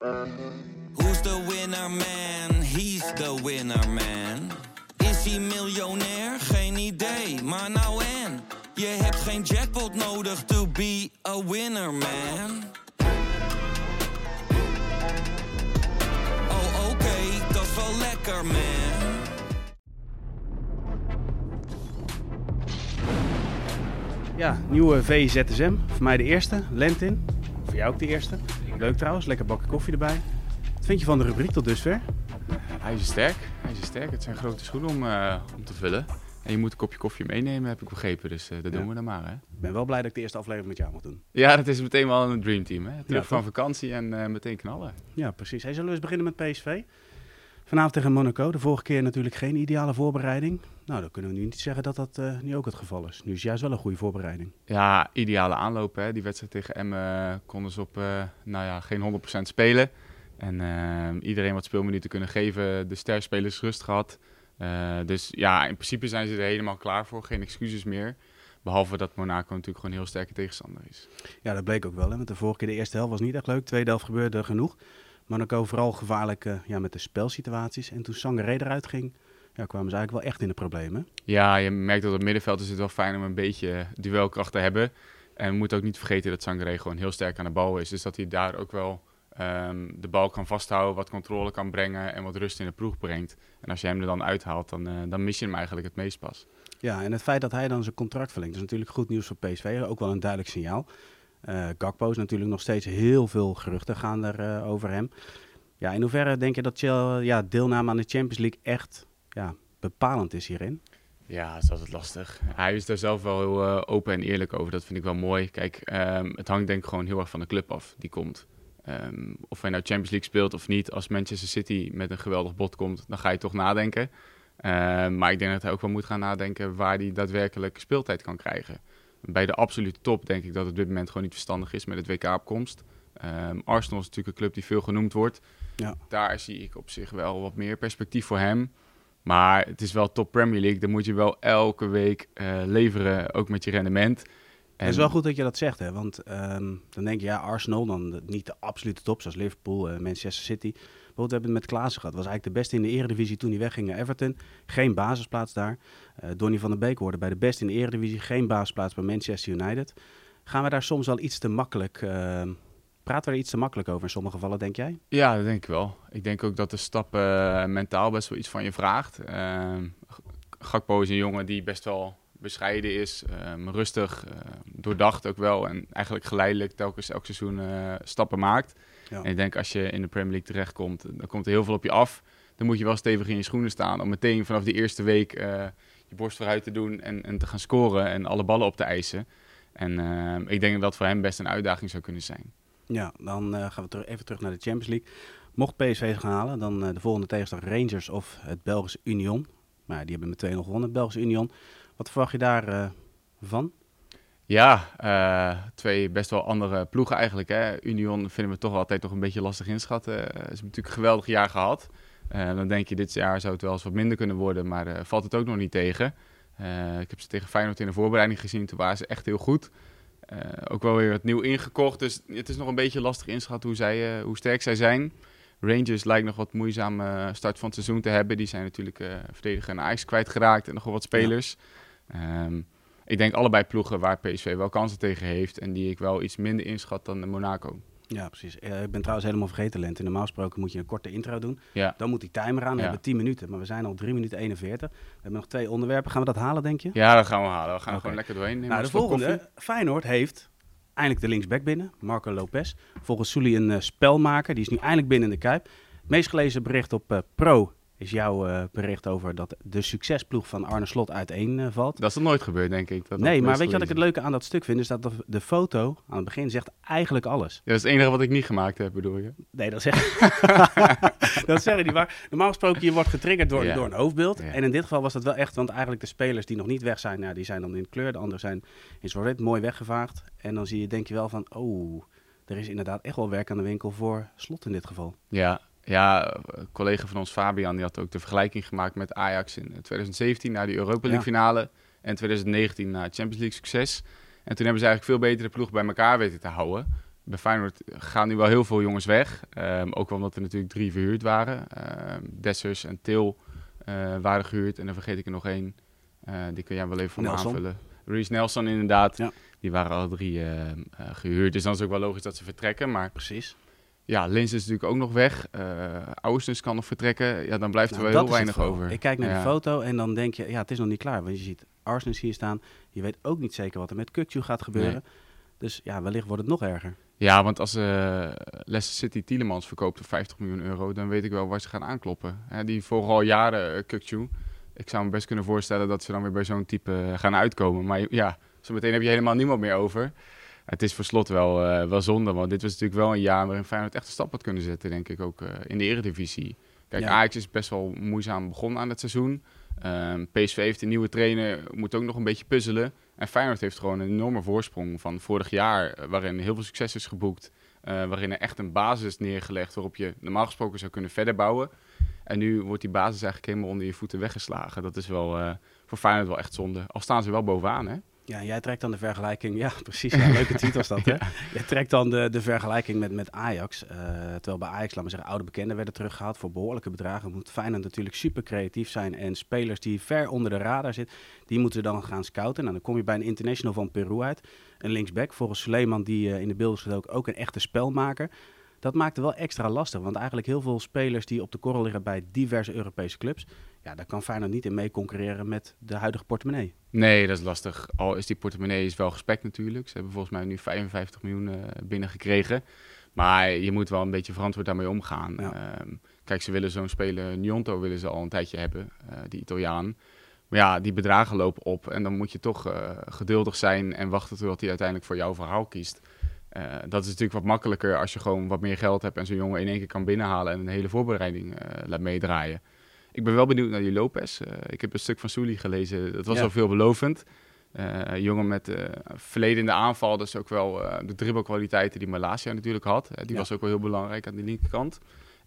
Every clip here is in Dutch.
Who's the winner man? He's the winner man. Is hij miljonair? Geen idee, maar nou en. Je hebt geen jackpot nodig to be a winner man. Oh oké, dat is wel lekker man. Ja, nieuwe VZSM. Voor mij de eerste, Lentin. Voor jou ook de eerste. Leuk trouwens, lekker bakje koffie erbij. Wat vind je van de rubriek tot dusver? Hij is sterk. Hij is sterk. Het zijn grote schoenen om, eh, om te vullen. En je moet een kopje koffie meenemen, heb ik begrepen. Dus eh, dat Ja. doen we dan maar. Hè? Ik ben wel blij dat ik de eerste aflevering met jou mag doen. Ja, dat is meteen wel een dreamteam. Hè? Terug Ja, van vakantie en eh, meteen knallen. Ja, precies. Hey, zullen we eens beginnen met PSV? Vanavond tegen Monaco. De vorige keer natuurlijk geen ideale voorbereiding. Nou, dan kunnen we nu niet zeggen dat dat eh, nu ook het geval is. Nu is juist wel een goede voorbereiding. Ja, ideale aanloop. Hè? Die wedstrijd tegen Emmen eh, konden ze op eh, nou ja, geen 100% spelen. En iedereen wat speelminuten kunnen geven. De sterspelers rust gehad. Eh, dus ja, in principe zijn ze er helemaal klaar voor. Geen excuses meer. Behalve dat Monaco natuurlijk gewoon een heel sterke tegenstander is. Ja, dat bleek ook wel. Hè? Want de vorige keer de eerste helft was niet echt leuk. De tweede helft gebeurde genoeg. Monaco vooral gevaarlijk eh, ja, met de spelsituaties. En toen Sangaré eruit ging, ja, kwamen ze eigenlijk wel echt in de problemen. Ja, je merkt dat op het middenveld is het wel fijn om een beetje duelkracht te hebben. En we moeten ook niet vergeten dat Sangaré gewoon heel sterk aan de bal is. Dus dat hij daar ook wel ehm, de bal kan vasthouden, wat controle kan brengen en wat rust in de ploeg brengt. En als je hem er dan uithaalt, dan, eh, dan mis je hem eigenlijk het meest pas. Ja, en het feit dat hij dan zijn contract verlengt, is natuurlijk goed nieuws voor PSV. Ook wel een duidelijk signaal. Is natuurlijk nog steeds heel veel geruchten gaan er eh, over hem. Ja, in hoeverre denk je dat ja, deelname aan de Champions League echt ja, bepalend is hierin? Ja, dat is altijd lastig. Hij is daar zelf wel heel eh, open en eerlijk over. Dat vind ik wel mooi. Kijk, ehm, het hangt denk ik gewoon heel erg van de club af die komt. Ehm, of hij nou Champions League speelt of niet. Als Manchester City met een geweldig bod komt, dan ga je toch nadenken. Ehm, maar ik denk dat hij ook wel moet gaan nadenken waar hij daadwerkelijk speeltijd kan krijgen. Bij de absolute top denk ik dat het op dit moment gewoon niet verstandig is met het WK-opkomst. Ehm, Arsenal is natuurlijk een club die veel genoemd wordt. Ja. Daar zie ik op zich wel wat meer perspectief voor hem. Maar het is wel top Premier League. Dan moet je wel elke week eh, leveren, ook met je rendement. En Het is wel goed dat je dat zegt, hè? want ehm, dan denk je, ja, Arsenal, dan niet de absolute top, zoals Liverpool, eh, Manchester City. Bijvoorbeeld, we hebben het met Klaassen gehad. Was eigenlijk de beste in de eredivisie toen hij wegging naar Everton. Geen basisplaats daar. Eh Donny van der Beek hoorde bij de beste in de eredivisie. Geen basisplaats bij Manchester United. Gaan we daar soms wel iets te makkelijk... ehm, praten we er iets te makkelijk over in sommige gevallen, denk jij? Ja, dat denk ik wel. Ik denk ook dat de stap eh, mentaal best wel iets van je vraagt. Ehm, Gakpo is een jongen die best wel bescheiden is, ehm, rustig, doordacht ook wel. En eigenlijk geleidelijk telkens elk seizoen eh, stappen maakt. Ja. En ik denk als je in de Premier League terechtkomt, dan komt er heel veel op je af. Dan moet je wel stevig in je schoenen staan om meteen vanaf de eerste week eh, je borst vooruit te doen en, en te gaan scoren en alle ballen op te eisen. En ehm, ik denk dat dat voor hem best een uitdaging zou kunnen zijn. Ja, dan eh, gaan we even terug naar de Champions League. Mocht PSV gaan halen, dan eh, de volgende tegenstander Rangers of het Belgische Union. Maar die hebben met 2-0 gewonnen, het Belgische Union. Wat verwacht je daarvan? van? Ja, eh, twee best wel andere ploegen eigenlijk. Hè. Union vinden we toch altijd nog een beetje lastig inschatten. Eh, ze hebben natuurlijk een geweldig jaar gehad. Eh, dan denk je, dit jaar zou het wel eens wat minder kunnen worden, maar valt het ook nog niet tegen. Ik heb ze tegen Feyenoord in de voorbereiding gezien, toen waren ze echt heel goed. Ook wel weer wat nieuw ingekocht, dus het is nog een beetje lastig inschatten hoe, zij, hoe sterk zij zijn. Rangers lijkt nog wat moeizame start van het seizoen te hebben. Die zijn natuurlijk verdediger en Ajax kwijtgeraakt en nog wel wat spelers. Ehm, ik denk allebei ploegen waar PSV wel kansen tegen heeft en die ik wel iets minder inschat dan de Monaco. Ja, precies. Eh, ik ben trouwens helemaal vergeten, Lente. Normaal gesproken moet je een korte intro doen. Ja. Dan moet die timer aan. We Ja. hebben 10 minuten, maar we zijn al 3 minuten 41. We hebben nog twee onderwerpen. Gaan we dat halen, denk je? Ja, dat gaan we halen. We gaan er gewoon lekker doorheen. Neem nou, de volgende. koffie. Feyenoord heeft eindelijk de linksback binnen, Marco Lopez. Volgens Sully een eh, spelmaker. Die is nu eindelijk binnen in de Kuip. Meest gelezen bericht op eh, Pro is jouw eh, bericht over dat de succesploeg van Arne Slot uiteen eh, valt. Dat is nog nooit gebeurd, denk ik. Dat nee, maar weet je wat ik het leuke aan dat stuk vind? Is dat de, de foto aan het begin zegt eigenlijk alles. Ja, dat is het enige wat ik niet gemaakt heb, bedoel je? Nee, dat zeg dat zeggen die waar. Normaal gesproken, je wordt getriggerd door, Ja. door een hoofdbeeld. Ja. En in dit geval was dat wel echt, want eigenlijk de spelers die nog niet weg zijn, nou, die zijn dan in kleur. De anderen zijn in zwart mooi weggevaagd. En dan zie je, denk je wel van, oh, er is inderdaad echt wel werk aan de winkel voor slot in dit geval. Ja, ja, een collega van ons, Fabian, die had ook de vergelijking gemaakt met Ajax in 2017 naar die Europa League Ja. finale. En 2019 naar Champions League succes. En toen hebben ze eigenlijk veel betere ploeg bij elkaar weten te houden. bij Feyenoord gaan nu wel heel veel jongens weg. Ehm, ook omdat er natuurlijk drie verhuurd waren. Um, Dessers en Til uh, waren gehuurd. En dan vergeet ik er nog één. Uh, die kun jij wel even voor me aanvullen. Reese Nelson inderdaad. Ja. Die waren alle drie uh, gehuurd. Dus dan is het ook wel logisch dat ze vertrekken. Maar Precies. Ja, Lins is natuurlijk ook nog weg. Uh, kan nog vertrekken. Ja, dan blijft nou, er wel heel weinig over. Ik kijk naar de foto en dan denk je, ja, het is nog niet klaar. Want je ziet Arsens hier staan. Je weet ook niet zeker wat er met Kukju gaat gebeuren. Dus ja, wellicht wordt het nog erger. Ja, want als uh, Leicester City Tielemans verkoopt voor 50 miljoen euro, dan weet ik wel waar ze gaan aankloppen. Hè, die volgen al jaren uh, Ik zou me best kunnen voorstellen dat ze dan weer bij zo'n type gaan uitkomen. Maar ja, zo meteen heb je helemaal niemand meer over het is voor slot wel, uh, wel zonde, want dit was natuurlijk wel een jaar waarin Feyenoord echt een stap had kunnen zetten, denk ik, ook uh, in de eredivisie. Kijk, Ajax is best wel moeizaam begonnen aan het seizoen. Um, PSV heeft een nieuwe trainer, moet ook nog een beetje puzzelen. En Feyenoord heeft gewoon een enorme voorsprong van vorig jaar, eh, waarin heel veel succes is geboekt. Waarin er echt een basis is neergelegd waarop je normaal gesproken zou kunnen verder bouwen. En nu wordt die basis eigenlijk helemaal onder je voeten weggeslagen. Dat is wel voor Feyenoord wel echt zonde. Al staan ze wel bovenaan, hè? Ja, jij trekt dan de vergelijking. Ja, precies. Ja, leuke tweet was dat. Hè? Jij trekt dan de, de vergelijking met, met Ajax. Uh, terwijl bij Ajax, laten we zeggen, oude bekenden werden teruggehaald voor behoorlijke bedragen. Moet Feyenoord natuurlijk super creatief zijn. En spelers die ver onder de radar zitten, die moeten dan gaan scouten. Nou, dan kom je bij een international van Peru uit. Een linksback, volgens Suleiman, die uh, in de beelden zit ook, ook een echte spelmaker. Dat maakt het wel extra lastig. Want eigenlijk heel veel spelers die op de korrel liggen bij diverse Europese clubs ja, daar kan Feyenoord niet in mee concurreren met de huidige portemonnee. Nee, dat is lastig. Al is die portemonnee is wel gespekt natuurlijk. Ze hebben volgens mij nu 55 miljoen uh, binnengekregen. Maar je moet wel een beetje verantwoord daarmee omgaan. Ehm, kijk, ze willen zo'n speler, Njonto willen ze al een tijdje hebben, uh, die Italiaan. Maar ja, die bedragen lopen op en dan moet je toch uh, geduldig zijn en wachten tot hij uiteindelijk voor jouw verhaal kiest. dat is natuurlijk wat makkelijker als je gewoon wat meer geld hebt en zo'n jongen in één keer kan binnenhalen en een hele voorbereiding laat meedraaien. Ik ben wel benieuwd naar die Lopez. Uh, ik heb een stuk van Souli gelezen. Dat was ja. al veelbelovend. Uh, jongen met uh, verleden in de aanval. Dus ook wel de dribbelkwaliteiten die Malasia natuurlijk had. die was ook wel heel belangrijk aan de linkerkant.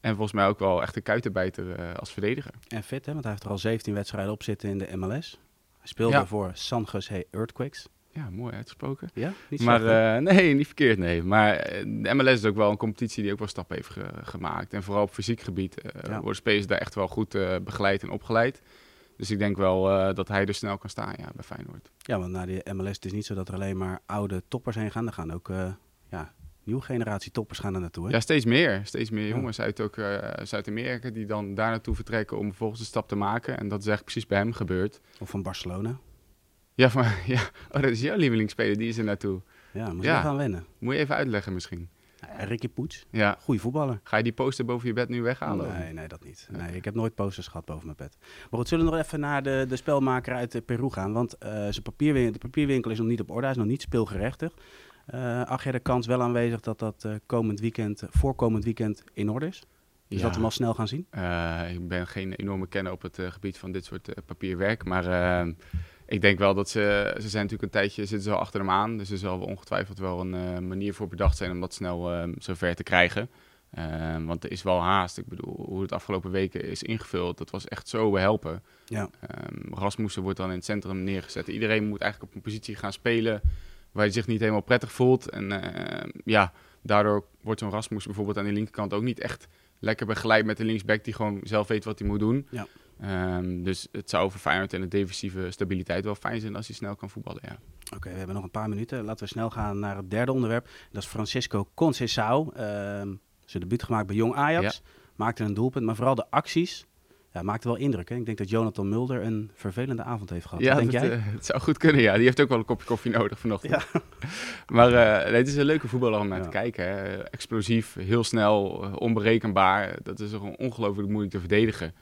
En volgens mij ook wel echt een kuitenbijter als verdediger. En fit, hè? want hij heeft er al 17 wedstrijden op zitten in de MLS. Hij speelde ja. voor San Jose Earthquakes. Ja, mooi uitgesproken. Ja, niet maar uh, nee, niet verkeerd, nee. Maar de MLS is ook wel een competitie die ook wel stappen heeft ge gemaakt. En vooral op fysiek gebied uh, ja. worden spelers daar echt wel goed uh, begeleid en opgeleid. Dus ik denk wel dat hij er snel kan staan ja, bij Feyenoord. Ja, want naar de MLS het is niet zo dat er alleen maar oude toppers heen gaan. Er gaan ook ja, nieuwe generatie toppers gaan er naartoe. Hè? Ja, steeds meer. Steeds meer jongens uit ook Zuid-Amerika die dan daar naartoe vertrekken om vervolgens de stap te maken. En dat is eigenlijk precies bij hem gebeurd. Of van Barcelona. Ja, maar, ja. Oh, dat is jouw lievelingsspeler, die is er naartoe. Ja, moet je gaan wennen. Moet je even uitleggen misschien. Ricky Poets, ja. goede voetballer. Ga je die poster boven je bed nu weghalen? Nee, nee, dat niet. Nee, ik heb nooit posters gehad boven mijn bed. Maar goed, zullen we nog even naar de, de spelmaker uit eh, Peru gaan? Want uh, zijn papierwinkel, de papierwinkel is nog niet op orde, hij is nog niet speelgerechtig. Uh, acht je de kans wel aanwezig dat dat uh, komend weekend, voorkomend weekend in orde is? Dus ja. dat we hem al snel gaan zien? ik ben geen enorme kenner op het gebied van dit soort papierwerk, maar ik denk wel dat ze, ze zijn natuurlijk een tijdje, zitten ze al achter hem aan. Dus er zal ongetwijfeld wel een uh, manier voor bedacht zijn om dat snel uh, zover te krijgen. Uh, want er is wel haast. Ik bedoel, hoe het afgelopen weken is ingevuld, dat was echt zo behelpen. Ja. Um, Rasmussen wordt dan in het centrum neergezet. Iedereen moet eigenlijk op een positie gaan spelen waar hij zich niet helemaal prettig voelt. En ja, daardoor wordt zo'n Rasmus bijvoorbeeld aan de linkerkant ook niet echt lekker begeleid met de linksback die gewoon zelf weet wat hij moet doen. Ja. Um, dus het zou voor Feyenoord en de defensieve stabiliteit wel fijn zijn als hij snel kan voetballen, ja. Oké, we hebben nog een paar minuten. Laten we snel gaan naar het derde onderwerp. Dat is Francisco Conceição. Um, zijn debuut gemaakt bij Jong Ajax. Maakte een doelpunt, maar vooral de acties ja, maakte wel indruk. Hè? Ik denk dat Jonathan Mulder een vervelende avond heeft gehad. Ja, denk dat, jij? Uh, het zou goed kunnen, ja. Die heeft ook wel een kopje koffie nodig vanochtend. Ja. maar uh, nee, het is een leuke voetballer om naar ja. te kijken. Hè. Explosief, heel snel, uh, onberekenbaar. Dat is gewoon ongelooflijk moeilijk te verdedigen.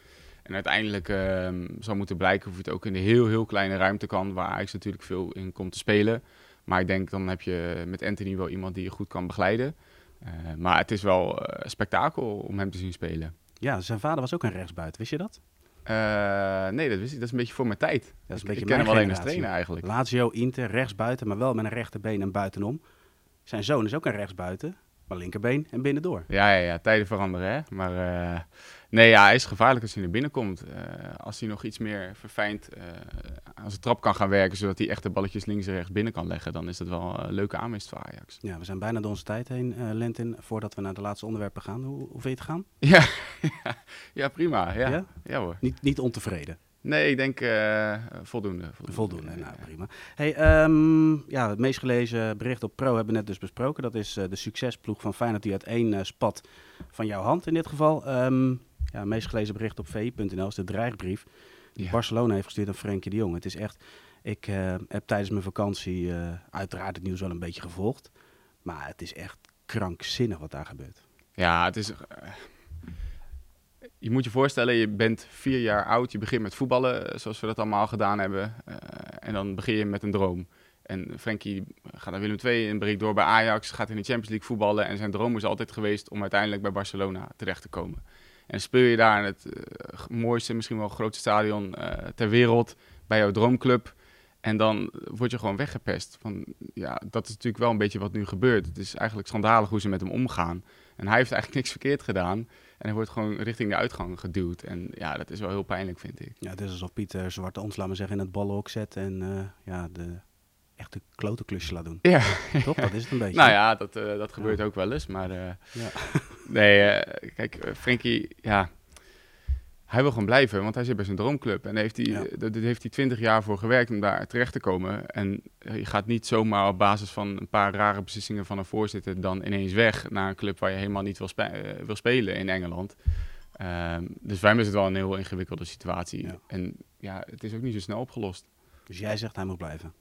En uiteindelijk uh, zal moeten blijken of het ook in de heel, heel kleine ruimte kan, waar Ajax natuurlijk veel in komt te spelen. Maar ik denk dan heb je met Anthony wel iemand die je goed kan begeleiden. Uh, maar het is wel uh, spektakel om hem te zien spelen. Ja, zijn vader was ook een rechtsbuiten, wist je dat? Uh, nee, dat wist ik. Dat is een beetje voor mijn tijd. Dat is een beetje ik ken hem alleen als trainer eigenlijk. Lazio, Inter, rechtsbuiten, maar wel met een rechterbeen en buitenom. Zijn zoon is ook een rechtsbuiten, maar linkerbeen en binnendoor. Ja, ja, ja tijden veranderen hè. Maar Nee, ja, hij is gevaarlijk als hij naar binnen komt. Uh, als hij nog iets meer verfijnd uh, aan zijn trap kan gaan werken, zodat hij echt de balletjes links en rechts binnen kan leggen, dan is dat wel een leuke aanwinst voor Ajax. Ja, we zijn bijna door onze tijd heen, uh, Lentin, voordat we naar de laatste onderwerpen gaan. Hoe, hoe vind je het gaan? Ja, ja, prima. Ja, ja? ja hoor. Niet, niet ontevreden? Nee, ik denk uh, voldoende, voldoende. Voldoende, nou prima. Hey, um, ja, het meest gelezen bericht op Pro hebben we net dus besproken. Dat is uh, de succesploeg van Feyenoord die uit één uh, spat van jouw hand in dit geval. Um, ja, het meest gelezen bericht op vi.nl is de dreigbrief die ja. Barcelona heeft gestuurd aan Frenkie de Jong. Het is echt, ik heb tijdens mijn vakantie uiteraard het nieuws wel een beetje gevolgd. Maar het is echt krankzinnig wat daar gebeurt. Ja, het is je moet je voorstellen, je bent vier jaar oud, je begint met voetballen, eh, zoals we dat allemaal gedaan hebben. Uh, en dan begin je met een droom. En Frenkie gaat naar Willem II en breekt door bij Ajax, gaat in de Champions League voetballen. En zijn droom is altijd geweest om uiteindelijk bij Barcelona terecht te komen. En speel je daar in het uh, mooiste, misschien wel grootste stadion ter wereld, bij jouw droomclub. En dan word je gewoon weggepest. Van, ja, dat is natuurlijk wel een beetje wat nu gebeurt. Het is eigenlijk schandalig hoe ze met hem omgaan. En hij heeft eigenlijk niks verkeerd gedaan. En hij wordt gewoon richting de uitgang geduwd. En ja, dat is wel heel pijnlijk, vind ik. Ja, het is alsof Pieter Zwarte ons, laten we zeggen, in het ballenhok zet en uh, ja, de echte klote klusje laat doen. Ja. Toch? Dat is het een beetje. nou ja, dat, uh, dat gebeurt ja. ook wel eens. Maar uh, ja. nee, kijk, Frenkie, ja, hij wil gewoon blijven, want hij zit bij zijn droomclub. En daar heeft hij, ja. daar heeft hij twintig jaar voor gewerkt om daar terecht te komen. En je gaat niet zomaar op basis van een paar rare beslissingen van een voorzitter dan ineens weg naar een club waar je helemaal niet wil, spe wil spelen in Engeland. Um, dus voor hem is het wel een heel ingewikkelde situatie. Ja. En ja, het is ook niet zo snel opgelost. Dus jij zegt hij moet blijven?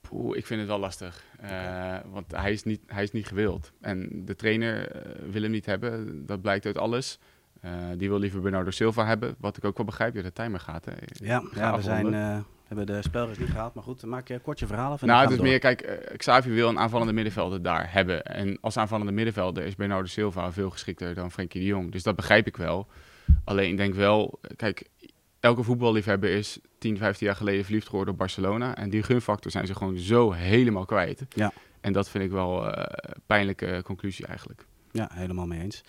Poeh, ik vind het wel lastig. Okay. Uh, want hij is, niet, hij is niet gewild. En de trainer uh, wil hem niet hebben. Dat blijkt uit alles. Uh, die wil liever Bernardo Silva hebben, wat ik ook wel begrijp. Ja, de timer gaat. Hè. Ja, ja we zijn, uh, hebben de spelers niet gehaald. Maar goed, maak je kort je verhaal af. Nou, het is meer, kijk, uh, Xavi wil een aanvallende middenvelder daar hebben. En als aanvallende middenvelder is Bernardo Silva veel geschikter dan Frenkie de Jong. Dus dat begrijp ik wel. Alleen ik denk wel, kijk, elke voetballiefhebber is 10, 15 jaar geleden verliefd geworden op Barcelona. En die gunfactor zijn ze gewoon zo helemaal kwijt. Ja. En dat vind ik wel een pijnlijke conclusie eigenlijk. Ja, helemaal mee eens.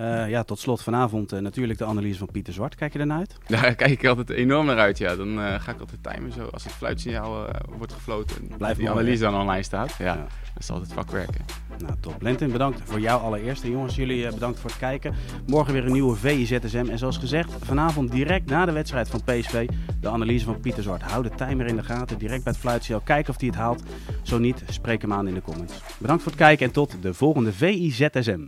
Uh, ja, tot slot vanavond uh, natuurlijk de analyse van Pieter Zwart. Kijk je ernaar uit? Ja, daar kijk ik altijd enorm naar uit. Ja. Dan uh, ga ik altijd timen zo als het fluitsignaal wordt gefloten. Blijf die analyse dan online staat. Ja, ja, dat is altijd vakwerken. Nou, top. Lentin, bedankt voor jou allereerst. En jongens, jullie bedankt voor het kijken. Morgen weer een nieuwe VIZSM. En zoals gezegd, vanavond direct na de wedstrijd van PSV de analyse van Pieter Zwart. Hou de timer in de gaten, direct bij het fluitsignaal. Kijk of hij het haalt. Zo niet, spreek hem aan in de comments. Bedankt voor het kijken en tot de volgende VIZSM.